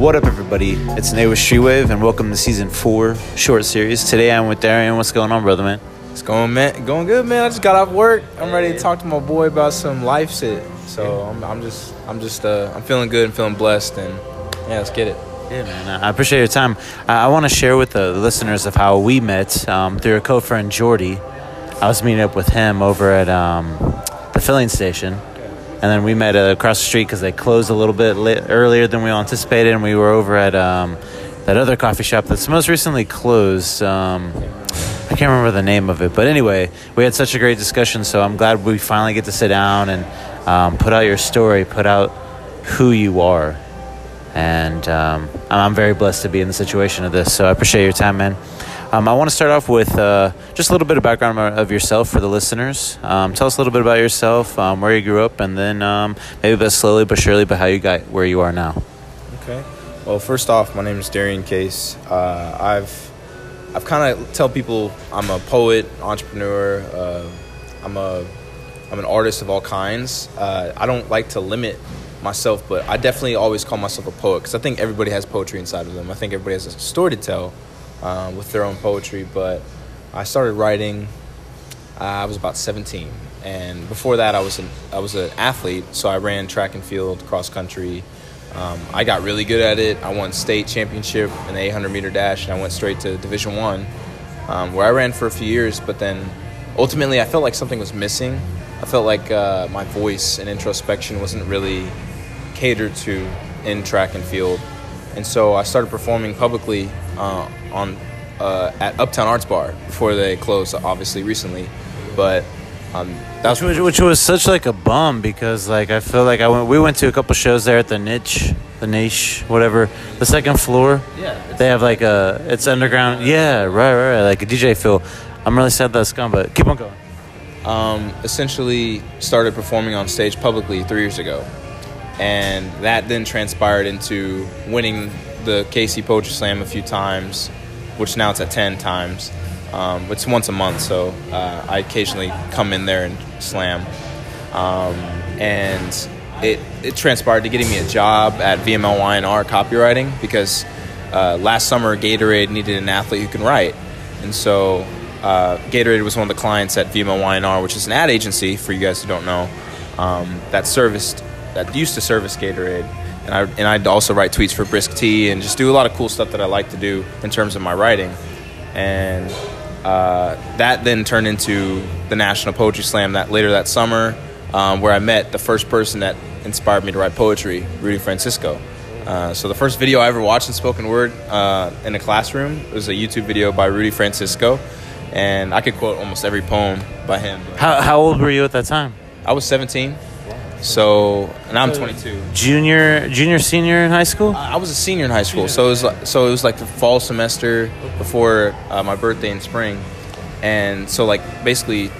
What up, everybody? It's Nate with Streetwave, and welcome to season four short series. Today I'm with Darrien. What's going on, brother, man? It's going man, going good, man. I just got off work. I'm ready to talk to my boy about some life shit. So I'm, I'm just, I'm just, uh, I'm feeling good and feeling blessed, and yeah, let's get it. Yeah, man. I appreciate your time. I, I want to share with the listeners of how we met um, through a co-friend, Jordy. I was meeting up with him over at um, the filling station, and then we met uh, across the street because they closed a little bit li- earlier than we anticipated, and we were over at um, that other coffee shop that's most recently closed. Um, I can't remember the name of it, but anyway, we had such a great discussion. So I'm glad we finally get to sit down and um, put out your story, put out who you are, and um, I'm very blessed to be in the situation of this. So I appreciate your time, man. Um, I want to start off with uh, just a little bit of background of yourself for the listeners. Um, tell us a little bit about yourself, um, where you grew up, and then um, maybe but slowly but surely, but how you got where you are now. Okay. Well, first off, my name is Darrien Case. Uh, I've I've kind of tell people I'm a poet, entrepreneur. Uh, I'm a I'm an artist of all kinds. Uh, I don't like to limit myself, but I definitely always call myself a poet because I think everybody has poetry inside of them. I think everybody has a story to tell uh, with their own poetry. But I started writing. Uh, I was about 17, and before that, I was an I was an athlete. So I ran track and field, cross country. Um, I got really good at it. I won state championship in the 800 meter dash, and I went straight to Division One, um, where I ran for a few years. But then, ultimately, I felt like something was missing. I felt like uh, my voice and introspection wasn't really catered to in track and field, and so I started performing publicly uh, on uh, at Uptown Arts Bar before they closed, obviously recently, but. Um, which, was, which was such like a bum because like I feel like I went we went to a couple shows there at the niche the niche whatever the second floor. Yeah they have like a it's underground. Yeah. Right right right like a DJ Phil I'm really sad that's gone but keep on going. Um, essentially started performing on stage publicly three years ago. And that then transpired into winning the KC Poetry Slam a few times, which now it's at 10 times. Um, it's once a month, so uh, I occasionally come in there and slam. Um, and it, it transpired to getting me a job at VMLY&R copywriting because uh, last summer Gatorade needed an athlete who can write. And so uh, Gatorade was one of the clients at VMLY&R, which is an ad agency, for you guys who don't know, um, that serviced, that used to service Gatorade and I and I'd also write tweets for Brisk Tea and just do a lot of cool stuff that I like to do in terms of my writing, and uh, that then turned into the National Poetry Slam that later that summer, um, where I met the first person that inspired me to write poetry, Rudy Francisco. Uh, so the first video I ever watched in spoken word uh, in a classroom was a YouTube video by Rudy Francisco, and I could quote almost every poem by him. How, how old were you at that time? I was 17. So, and I'm 22. Junior, junior, senior in high school. I was a senior in high school, so it was like, so it was like the fall semester before uh, my birthday in spring, and so like basically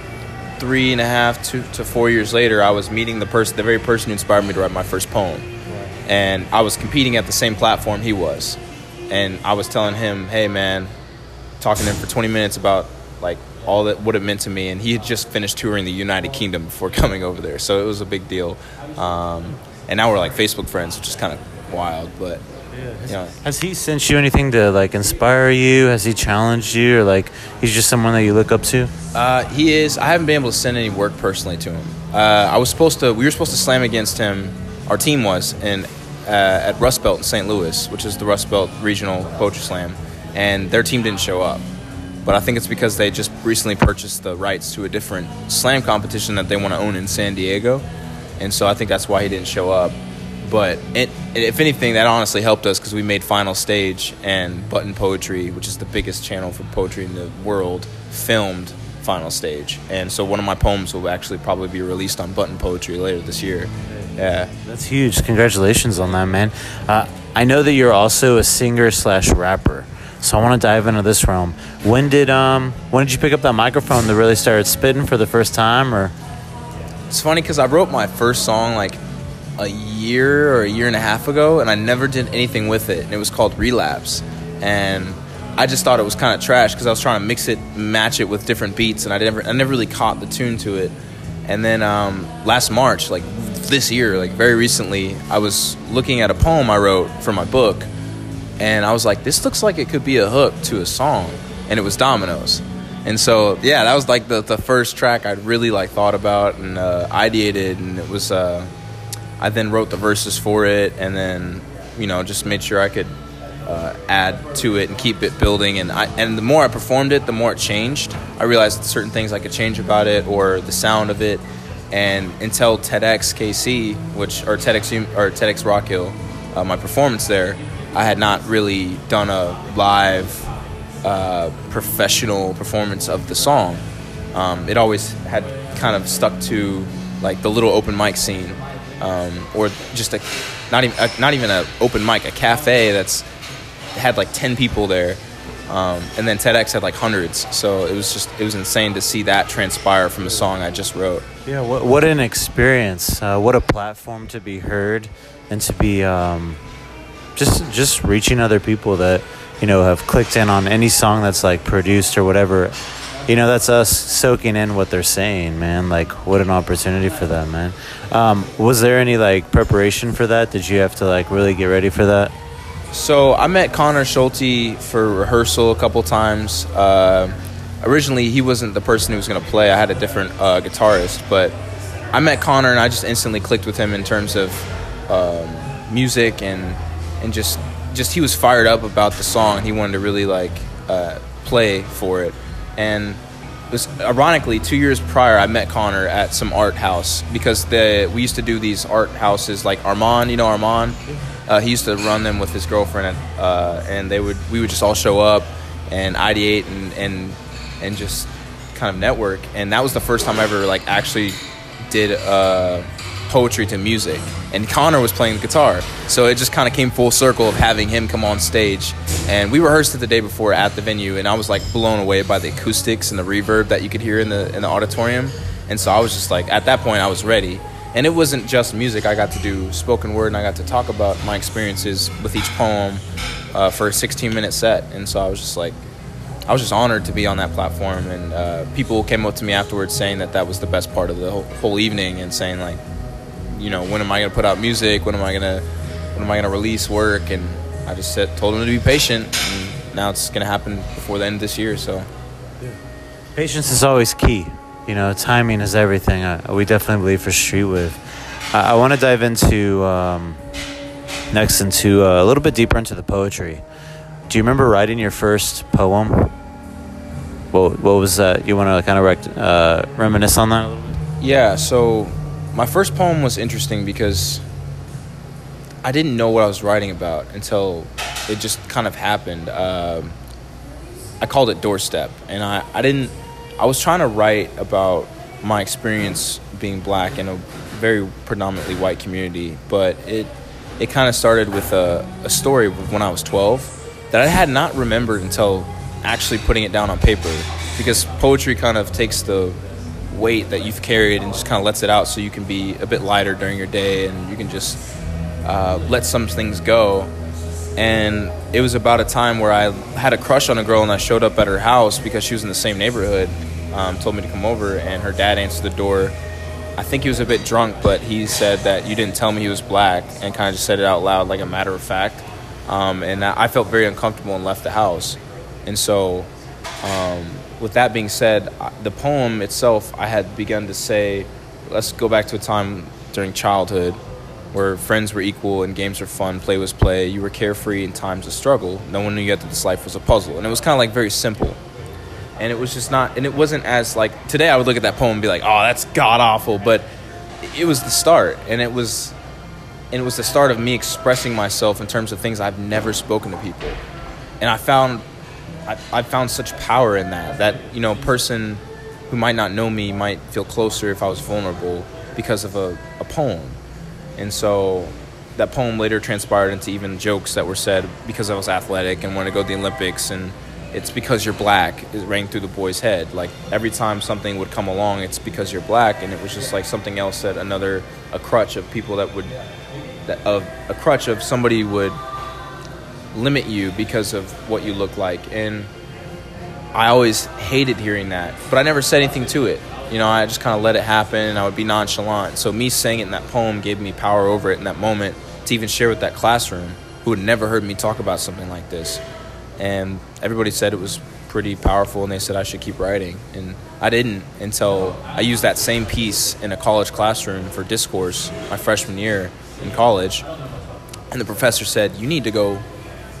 three and a half to, to four years later, I was meeting the person, the very person who inspired me to write my first poem, and I was competing at the same platform he was, and I was telling him, hey man, talking to him for 20 minutes about like all that what it meant to me. And he had just finished touring the United Kingdom before coming over there, so it was a big deal. Um, and now we're like Facebook friends, which is kind of wild. But yeah. You know. has he sent you anything to like inspire you? Has he challenged you, or like he's just someone that you look up to? Uh, he is. I haven't been able to send any work personally to him. Uh, I was supposed to. We were supposed to slam against him. Our team was in uh, at Rust Belt in St. Louis, which is the Rust Belt Regional Poetry Slam, and their team didn't show up but I think it's because they just recently purchased the rights to a different slam competition that they want to own in San Diego, and so I think that's why he didn't show up. But it, if anything, that honestly helped us because we made final stage and Button Poetry, which is the biggest channel for poetry in the world, filmed final stage, and so one of my poems will actually probably be released on Button Poetry later this year. Yeah, that's huge. Congratulations on that, man. Uh, I know that you're also a singer slash rapper. So I want to dive into this realm. When did um when did you pick up that microphone that really started spitting for the first time or It's funny cuz I wrote my first song like a year or a year and a half ago and I never did anything with it and it was called Relapse and I just thought it was kind of trash cuz I was trying to mix it match it with different beats and I never I never really caught the tune to it. And then um, last March, like this year, like very recently, I was looking at a poem I wrote for my book, and I was like, this looks like it could be a hook to a song, and it was Dominoes. And so, yeah, that was like the, the first track I'd really like thought about and uh, ideated, and it was. Uh, I then wrote the verses for it, and then you know just made sure I could uh, add to it and keep it building. And I, and the more I performed it, the more it changed. I realized certain things I could change about it or the sound of it. And until TEDx KC, which or TEDx or TEDx Rock Hill, uh, my performance there, I had not really done a live uh, professional performance of the song. Um, it always had kind of stuck to like the little open mic scene, um, or just a not even a, not even an open mic, a cafe that's had like ten people there, um, and then TEDx had like hundreds. So it was just it was insane to see that transpire from a song I just wrote. Yeah, what, what an experience! Uh, what a platform to be heard and to be um, just just reaching other people that you know have clicked in on any song that's like produced or whatever. You know, that's us soaking in what they're saying, man. Like, what an opportunity for that, man. Um, was there any like preparation for that? Did you have to like really get ready for that? So I met Connor Schulte for rehearsal a couple times. Uh, originally, he wasn't the person who was going to play. I had a different uh, guitarist, but I met Connor and I just instantly clicked with him in terms of um, music and and just just he was fired up about the song. He wanted to really like uh, play for it, and it was ironically two years prior I met Connor at some art house because the we used to do these art houses like Armand, you know Armand. Uh, he used to run them with his girlfriend, uh, and they would we would just all show up and ideate and and and just kind of network. And that was the first time I ever like actually did uh, poetry to music. And Connor was playing the guitar, so it just kind of came full circle of having him come on stage. And we rehearsed it the day before at the venue, and I was like blown away by the acoustics and the reverb that you could hear in the in the auditorium. And so I was just like, at that point, I was ready and it wasn't just music. I got to do spoken word, and I got to talk about my experiences with each poem uh, for a 16 minute set. And so I was just like, I was just honored to be on that platform. And uh, people came up to me afterwards saying that that was the best part of the whole, whole evening, and saying like, you know, when am I gonna put out music? When am I gonna, when am I gonna release work? And I just said, told him to be patient. And now it's gonna happen before the end of this year. So. Patience is always key you know, timing is everything. Uh, we definitely believe for Street with. I, I want to dive into um, next into uh, a little bit deeper into the poetry. Do you remember writing your first poem? What, what was that? You want to kind of rec- uh, reminisce on that a little bit? Yeah, so my first poem was interesting because I didn't know what I was writing about until it just kind of happened. Um, I called it Doorstep, and I, I didn't I was trying to write about my experience being black in a very predominantly white community, but it it kind of started with a, a story when I was 12 that I had not remembered until actually putting it down on paper because poetry kind of takes the weight that you've carried and just kind of lets it out so you can be a bit lighter during your day and you can just uh, let some things go. And it was about a time where I had a crush on a girl and I showed up at her house because she was in the same neighborhood um, told me to come over, and her dad answered the door. I think he was a bit drunk, but he said that you didn't tell me he was black, and kind of just said it out loud like a matter of fact. Um, and I felt very uncomfortable and left the house. And so, um, with that being said, the poem itself, I had begun to say, let's go back to a time during childhood where friends were equal and games were fun, play was play. You were carefree in times of struggle. No one knew yet that this life was a puzzle. And it was kind of like very simple and it was just not and it wasn't as like today i would look at that poem and be like oh that's god awful but it was the start and it was and it was the start of me expressing myself in terms of things i've never spoken to people and i found i, found such power in that that you know person who might not know me might feel closer if i was vulnerable because of a, a poem. And so that poem later transpired into even jokes that were said because i was athletic and wanted to go to the olympics and it's because you're black it rang through the boy's head. Like every time something would come along it's because you're black and it was just like something else that another a crutch of people that would that of a crutch of somebody would limit you because of what you look like and i always hated hearing that but i never said anything to it You know, I just kind of let it happen and I would be nonchalant. So me saying it in that poem gave me power over it in that moment to even share with that classroom who had never heard me talk about something like this. And everybody said it was pretty powerful and they said I should keep writing. And I didn't until I used that same piece in a college classroom for discourse my freshman year in college. And the professor said, You need to go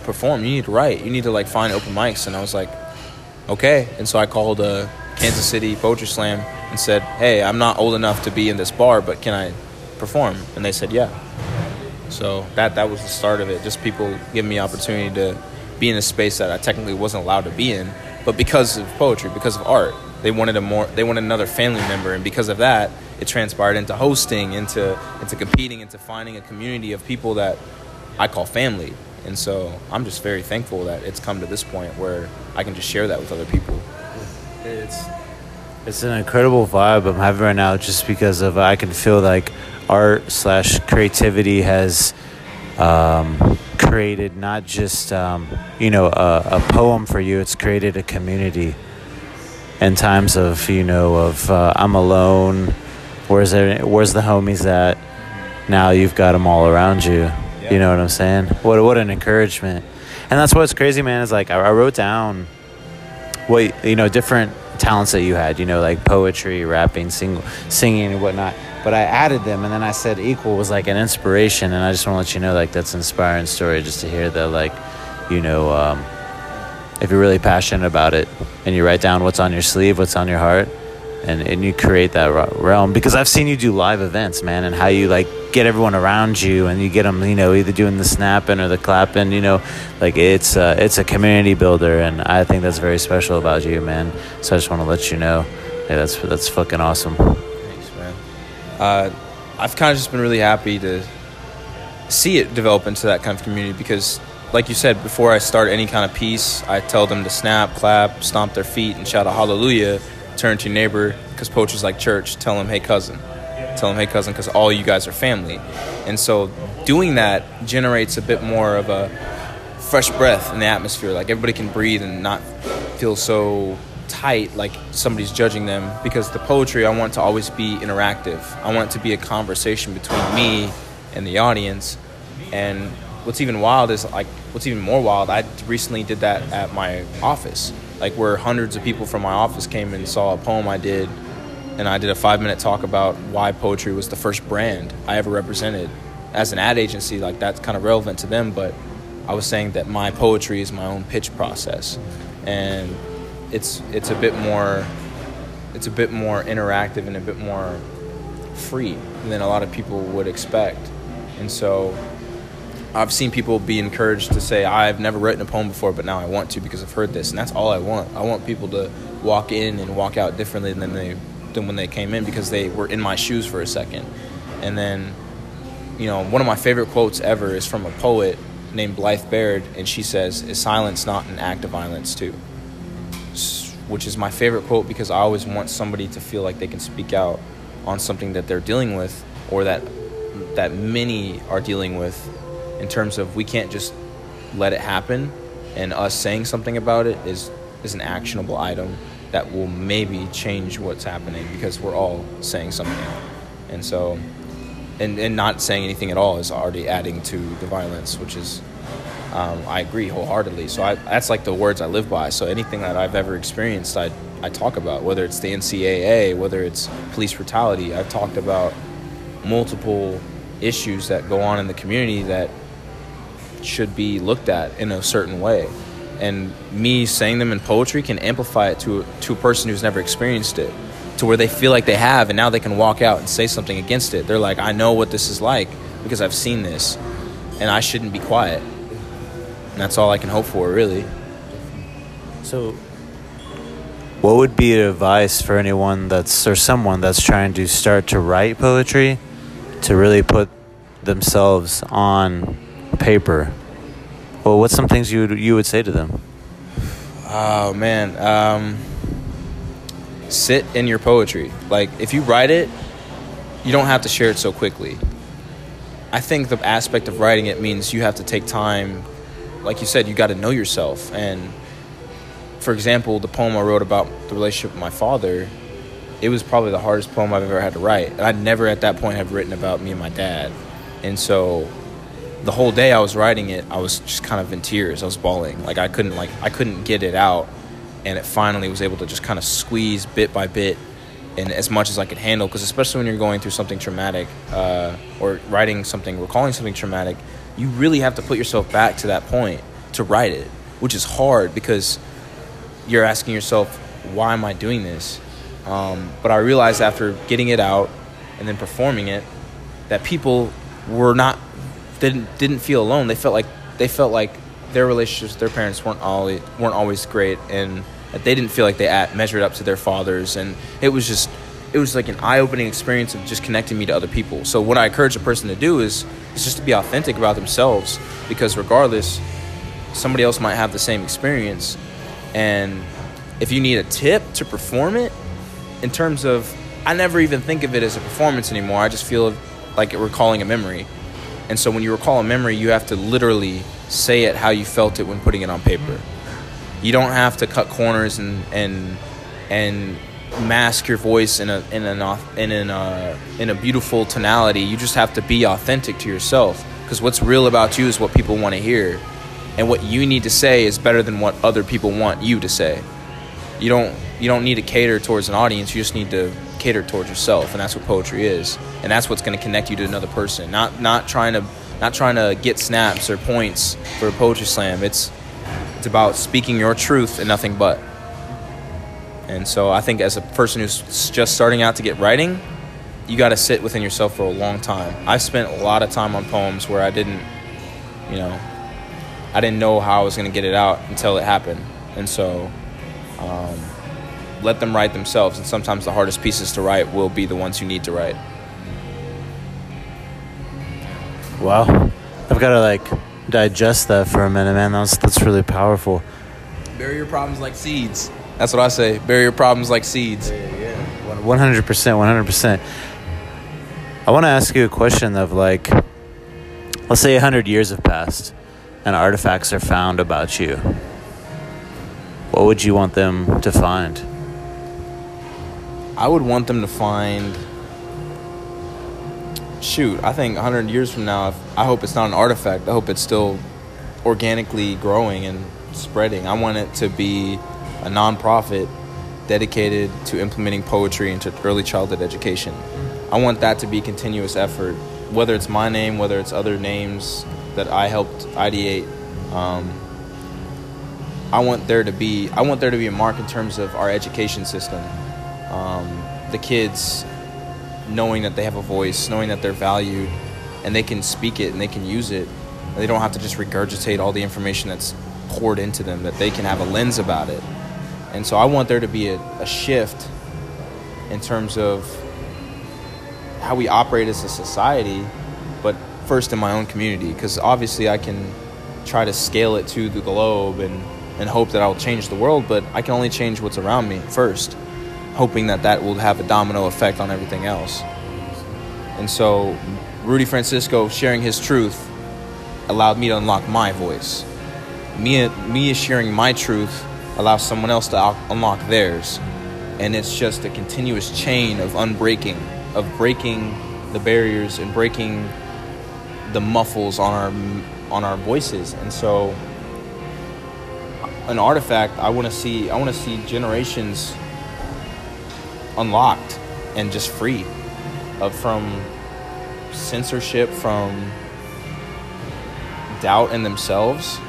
perform. You need to write. You need to like find open mics. And I was like, Okay. And so I called a Kansas City Poetry Slam and said, Hey, I'm not old enough to be in this bar, but can I perform? And they said, Yeah. So that that was the start of it. Just people giving me opportunity to be in a space that I technically wasn't allowed to be in, but because of poetry, because of art, they wanted a more they wanted another family member, and because of that, it transpired into hosting, into into competing, into finding a community of people that I call family. And so I'm just very thankful that it's come to this point where I can just share that with other people. It's it's an incredible vibe I'm having right now, just because of I can feel like art slash creativity has um, created not just um, you know a, a, poem for you; it's created a community. In times of you know of uh, I'm alone, where's there, where's the homies at? Now you've got them all around you. You know what I'm saying? What what an encouragement! And that's what's crazy, man. Is like I, I wrote down what you know different talents that you had. You know, like poetry, rapping, sing, singing, and whatnot but I added them, and then I said equal was like an inspiration, and I just want to let you know like that's an inspiring story just to hear that like, you know, um, if you're really passionate about it and you write down what's on your sleeve, what's on your heart, and and you create that realm because I've seen you do live events, man, and how you like get everyone around you and you get them, you know, either doing the snapping or the clapping, you know, like it's uh, it's a community builder, and I think that's very special about you, man. So I just want to let you know, yeah, that's that's fucking awesome Thanks, man. uh, I've kind of just been really happy to see it develop into that kind of community because, like you said, before I start any kind of piece, I tell them to snap, clap, stomp their feet, and shout a hallelujah. Turn to your neighbor because poetry's like church. Tell them, hey cousin. Tell them, hey cousin, because all you guys are family. And so doing that generates a bit more of a fresh breath in the atmosphere. Like everybody can breathe and not feel so tight like somebody's judging them because the poetry I want to always be interactive. I want it to be a conversation between me and the audience. And what's even wild is like what's even more wild, I recently did that at my office. Like where hundreds of people from my office came and saw a poem I did and I did a 5-minute talk about why poetry was the first brand I ever represented. As an ad agency, like that's kind of relevant to them, but I was saying that my poetry is my own pitch process. And it's it's a bit more it's a bit more interactive and a bit more free than a lot of people would expect. And so I've seen people be encouraged to say, I've never written a poem before, but now I want to because I've heard this. And that's all I want. I want people to walk in and walk out differently than they than when they came in because they were in my shoes for a second. And then, you know, one of my favorite quotes ever is from a poet named Blythe Baird, and she says, Is silence not an act of violence too? which is my favorite quote because I always want somebody to feel like they can speak out on something that they're dealing with or that that many are dealing with in terms of we can't just let it happen and us saying something about it is is an actionable item that will maybe change what's happening because we're all saying something and so and, and not saying anything at all is already adding to the violence which is um, I agree wholeheartedly. So I, that's like the words I live by. So anything that I've ever experienced, I, I talk about, whether it's the NCAA, whether it's police brutality. I've talked about multiple issues that go on in the community that should be looked at in a certain way. And me saying them in poetry can amplify it to, to a person who's never experienced it, to where they feel like they have, and now they can walk out and say something against it. They're like, I know what this is like because I've seen this, and I shouldn't be quiet and that's all I can hope for, really. So, what would be advice for anyone that's or someone that's trying to start to write poetry to really put themselves on paper? Well, what's some things you would, you would say to them? Oh man, um, sit in your poetry. Like if you write it, you don't have to share it so quickly. I think the aspect of writing it means you have to take time like you said, you got to know yourself. And for example, the poem I wrote about the relationship with my father, it was probably the hardest poem I've ever had to write. And I never at that point have written about me and my dad. And so the whole day I was writing it, I was just kind of in tears. I was bawling. Like I couldn't like I couldn't get it out. And it finally was able to just kind of squeeze bit by bit and as much as I could handle because especially when you're going through something traumatic uh, or writing something recalling something traumatic, you really have to put yourself back to that point to write it, which is hard because you're asking yourself, why am I doing this? Um, but I realized after getting it out and then performing it that people were not didn't didn't feel alone. They felt like they felt like their relationships, their parents weren't always weren't always great, and that they didn't feel like they at, measured up to their fathers. And it was just it was like an eye opening experience of just connecting me to other people. So what I encourage a person to do is is just to be authentic about themselves, because regardless, somebody else might have the same experience, and if you need a tip to perform it, in terms of I never even think of it as a performance anymore. I just feel like recalling a memory. And so when you recall a memory, you have to literally say it how you felt it when putting it on paper. You don't have to cut corners and and and mask your voice in a in an in an uh, in a beautiful tonality. You just have to be authentic to yourself because what's real about you is what people want to hear, and what you need to say is better than what other people want you to say. You don't you don't need to cater towards an audience. You just need to cater towards yourself, and that's what poetry is. And that's what's going to connect you to another person. Not not trying to not trying to get snaps or points for a poetry slam. It's it's about speaking your truth and nothing but. And so I think as a person who's just starting out to get writing, you got to sit within yourself for a long time. I've spent a lot of time on poems where I didn't, you know, I didn't know how I was going to get it out until it happened. And so um, let them write themselves. And sometimes the hardest pieces to write will be the ones you need to write. Wow. I've got to like digest that for a minute, man. That's that's really powerful. Bury your problems like seeds. That's what I say. Bury your problems like seeds. Yeah, yeah, One hundred percent. One hundred percent. I want to ask you a question of like, let's say hundred years have passed, and artifacts are found about you. What would you want them to find? I would want them to find. Shoot, I think 100 years from now, I hope it's not an artifact. I hope it's still organically growing and spreading. I want it to be a nonprofit dedicated to implementing poetry into early childhood education. I want that to be a continuous effort, whether it's my name, whether it's other names that I helped ideate. Um, I want there to be I want there to be a mark in terms of our education system. Um, the kids knowing that they have a voice, knowing that they're valued, and they can speak it and they can use it. They don't have to just regurgitate all the information that's poured into them. That they can have a lens about it. And so I want there to be a, a shift in terms of how we operate as a society, but first in my own community, because obviously I can try to scale it to the globe and and hope that I'll change the world, but I can only change what's around me first, hoping that that will have a domino effect on everything else. And so, Rudy Francisco sharing his truth allowed me to unlock my voice. Me, me sharing my truth allows someone else to unlock theirs. And it's just a continuous chain of unbreaking, of breaking the barriers and breaking the muffles on our on our voices. And so an artifact, I want to see I want to see generations unlocked and just free of from censorship, from doubt in themselves.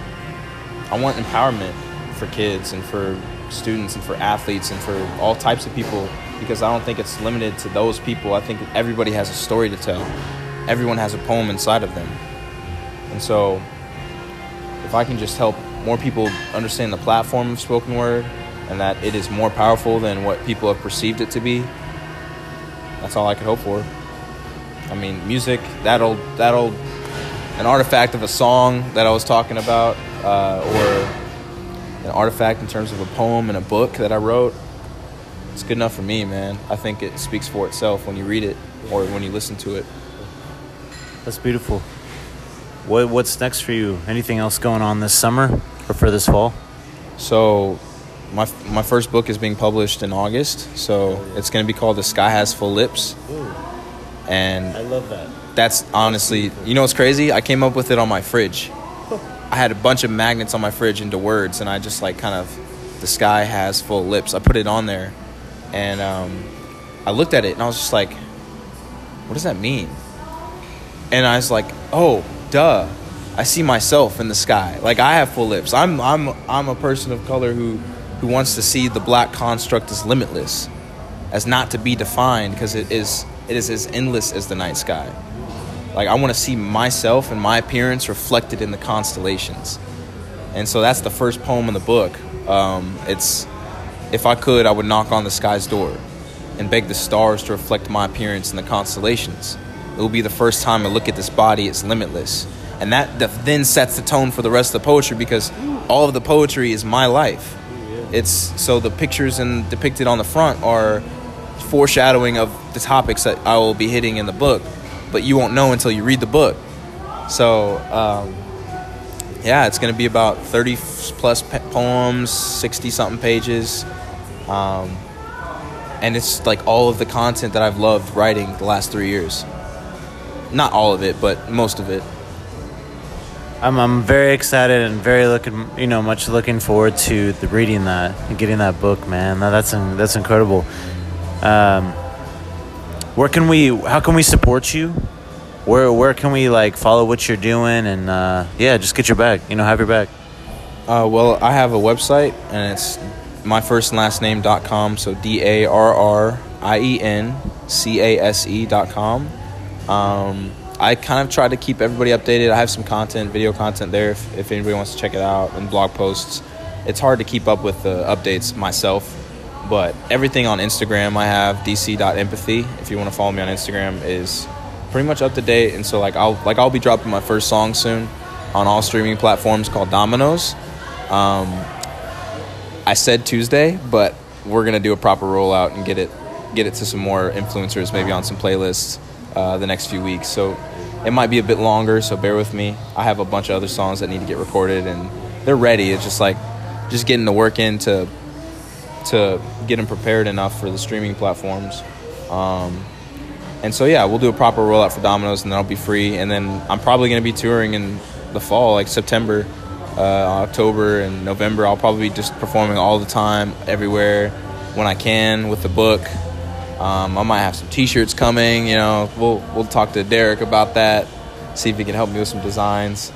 I want empowerment for kids and for students and for athletes and for all types of people because I don't think it's limited to those people. I think everybody has a story to tell. Everyone has a poem inside of them. And so if I can just help more people understand the platform of spoken word and that it is more powerful than what people have perceived it to be, that's all I could hope for. I mean, music, that'll, that'll, an artifact of a song that I was talking about, uh, or an artifact in terms of a poem and a book that I wrote, it's good enough for me, man. I think it speaks for itself when you read it or when you listen to it. That's beautiful. What, what's next for you? Anything else going on this summer or for this fall? So, my my first book is being published in August, so it's gonna be called "The Sky Has Full Lips," and I love that. that's honestly, you know what's crazy? I came up with it on my fridge. I had a bunch of magnets on my fridge into words, and I just like kind of, the sky has full lips. I put it on there, and um, I looked at it, and I was just like, what does that mean? And I was like, oh, duh. I see myself in the sky. Like I have full lips. I'm I'm I'm a person of color who who wants to see the black construct as limitless, as not to be defined because it is it is as endless as the night sky. Like I want to see myself and my appearance reflected in the constellations, and so that's the first poem in the book. Um, it's if I could, I would knock on the sky's door and beg the stars to reflect my appearance in the constellations. It will be the first time I look at this body it's limitless, and that then sets the tone for the rest of the poetry because all of the poetry is my life. It's so the pictures and depicted on the front are foreshadowing of the topics that I will be hitting in the book, but you won't know until you read the book. So, um, yeah, it's going to be about 30 plus poems, 60 something pages. Um, and it's like all of the content that I've loved writing the last three years. Not all of it, but most of it. I'm I'm very excited and very looking you know much looking forward to the reading that and getting that book, man. That- That's that's incredible. Um, where can we? How can we support you? Where where can we like follow what you're doing and uh, yeah, just get your back. You know, have your back. Uh, well, I have a website, and it's my first and last name.com. So D A R R I E N C A S E dot com. Um, I kind of try to keep everybody updated. I have some content, video content there if, if anybody wants to check it out, and blog posts. It's hard to keep up with the updates myself, but everything on Instagram I have dc.empathy. If you want to follow me on Instagram, is pretty much up to date. And so like I'll like I'll be dropping my first song soon on all streaming platforms called Dominoes. Um, I said Tuesday, but we're gonna do a proper rollout and get it get it to some more influencers, maybe on some playlists uh, the next few weeks. So it might be a bit longer, so bear with me. I have a bunch of other songs that need to get recorded, and they're ready. It's just like just getting the work in to to get them prepared enough for the streaming platforms. Um, and so yeah, we'll do a proper rollout for Dominoes, and then I'll be free. And then I'm probably gonna be touring in the fall, like September, uh, October, and November. I'll probably be just performing all the time, everywhere, when I can with the book. Um, I might have some T-shirts coming. You know, we'll we'll talk to Derek about that. See if he can help me with some designs.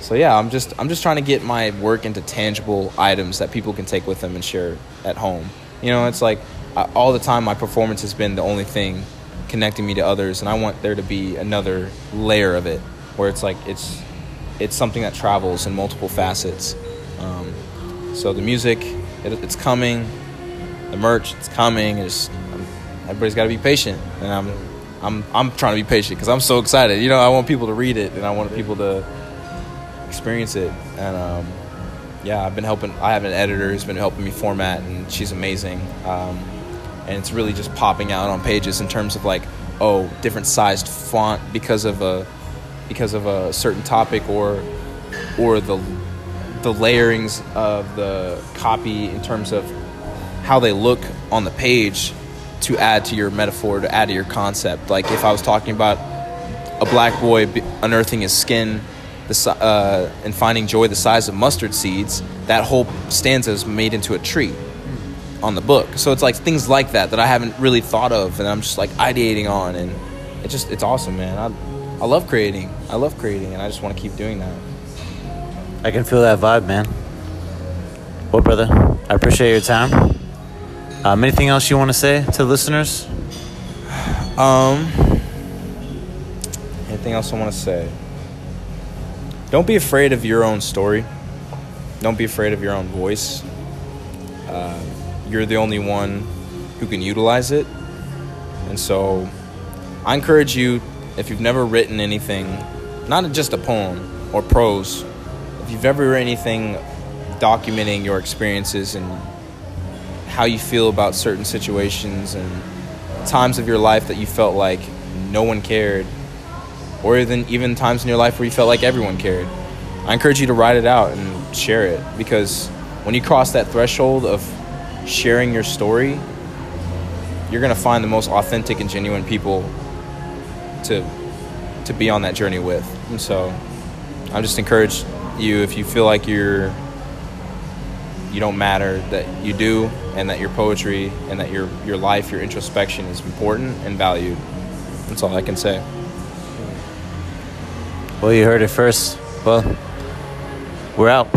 So yeah, I'm just I'm just trying to get my work into tangible items that people can take with them and share at home. You know, it's like uh, all the time my performance has been the only thing connecting me to others, and I want there to be another layer of it where it's like it's it's something that travels in multiple facets. Um, so the music, it, it's coming. The merch, it's coming. It's everybody's got to be patient, and I'm I'm I'm trying to be patient because I'm so excited. You know, I want people to read it, and I want people to experience it. And um, yeah, I've been helping. I have an editor who's been helping me format, and she's amazing. Um, and it's really just popping out on pages in terms of like, oh, different sized font because of a because of a certain topic, or or the the layerings of the copy in terms of how they look on the page to add to your metaphor, to add to your concept. Like if I was talking about a black boy unearthing his skin the, uh, and finding joy the size of mustard seeds, that whole stanza is made into a tree on the book. So it's like things like that that I haven't really thought of, and I'm just like ideating on, and it just it's awesome, man. I I love creating. I love creating, and I just want to keep doing that. I can feel that vibe, man. Well, brother, I appreciate your time. Um, anything else you want to say to listeners? Um, anything else I want to say? Don't be afraid of your own story. Don't be afraid of your own voice. Uh, you're the only one who can utilize it. And so I encourage you, if you've never written anything, not just a poem or prose, if you've ever written anything documenting your experiences and how you feel about certain situations and times of your life that you felt like no one cared, or even even times in your life where you felt like everyone cared. I encourage you to write it out and share it because when you cross that threshold of sharing your story, you're gonna find the most authentic and genuine people to to be on that journey with. And so, I just encourage you if you feel like you're you don't matter that you do and that your poetry and that your your life your introspection is important and valued that's all i can say Well, you heard it first. Well, we're out.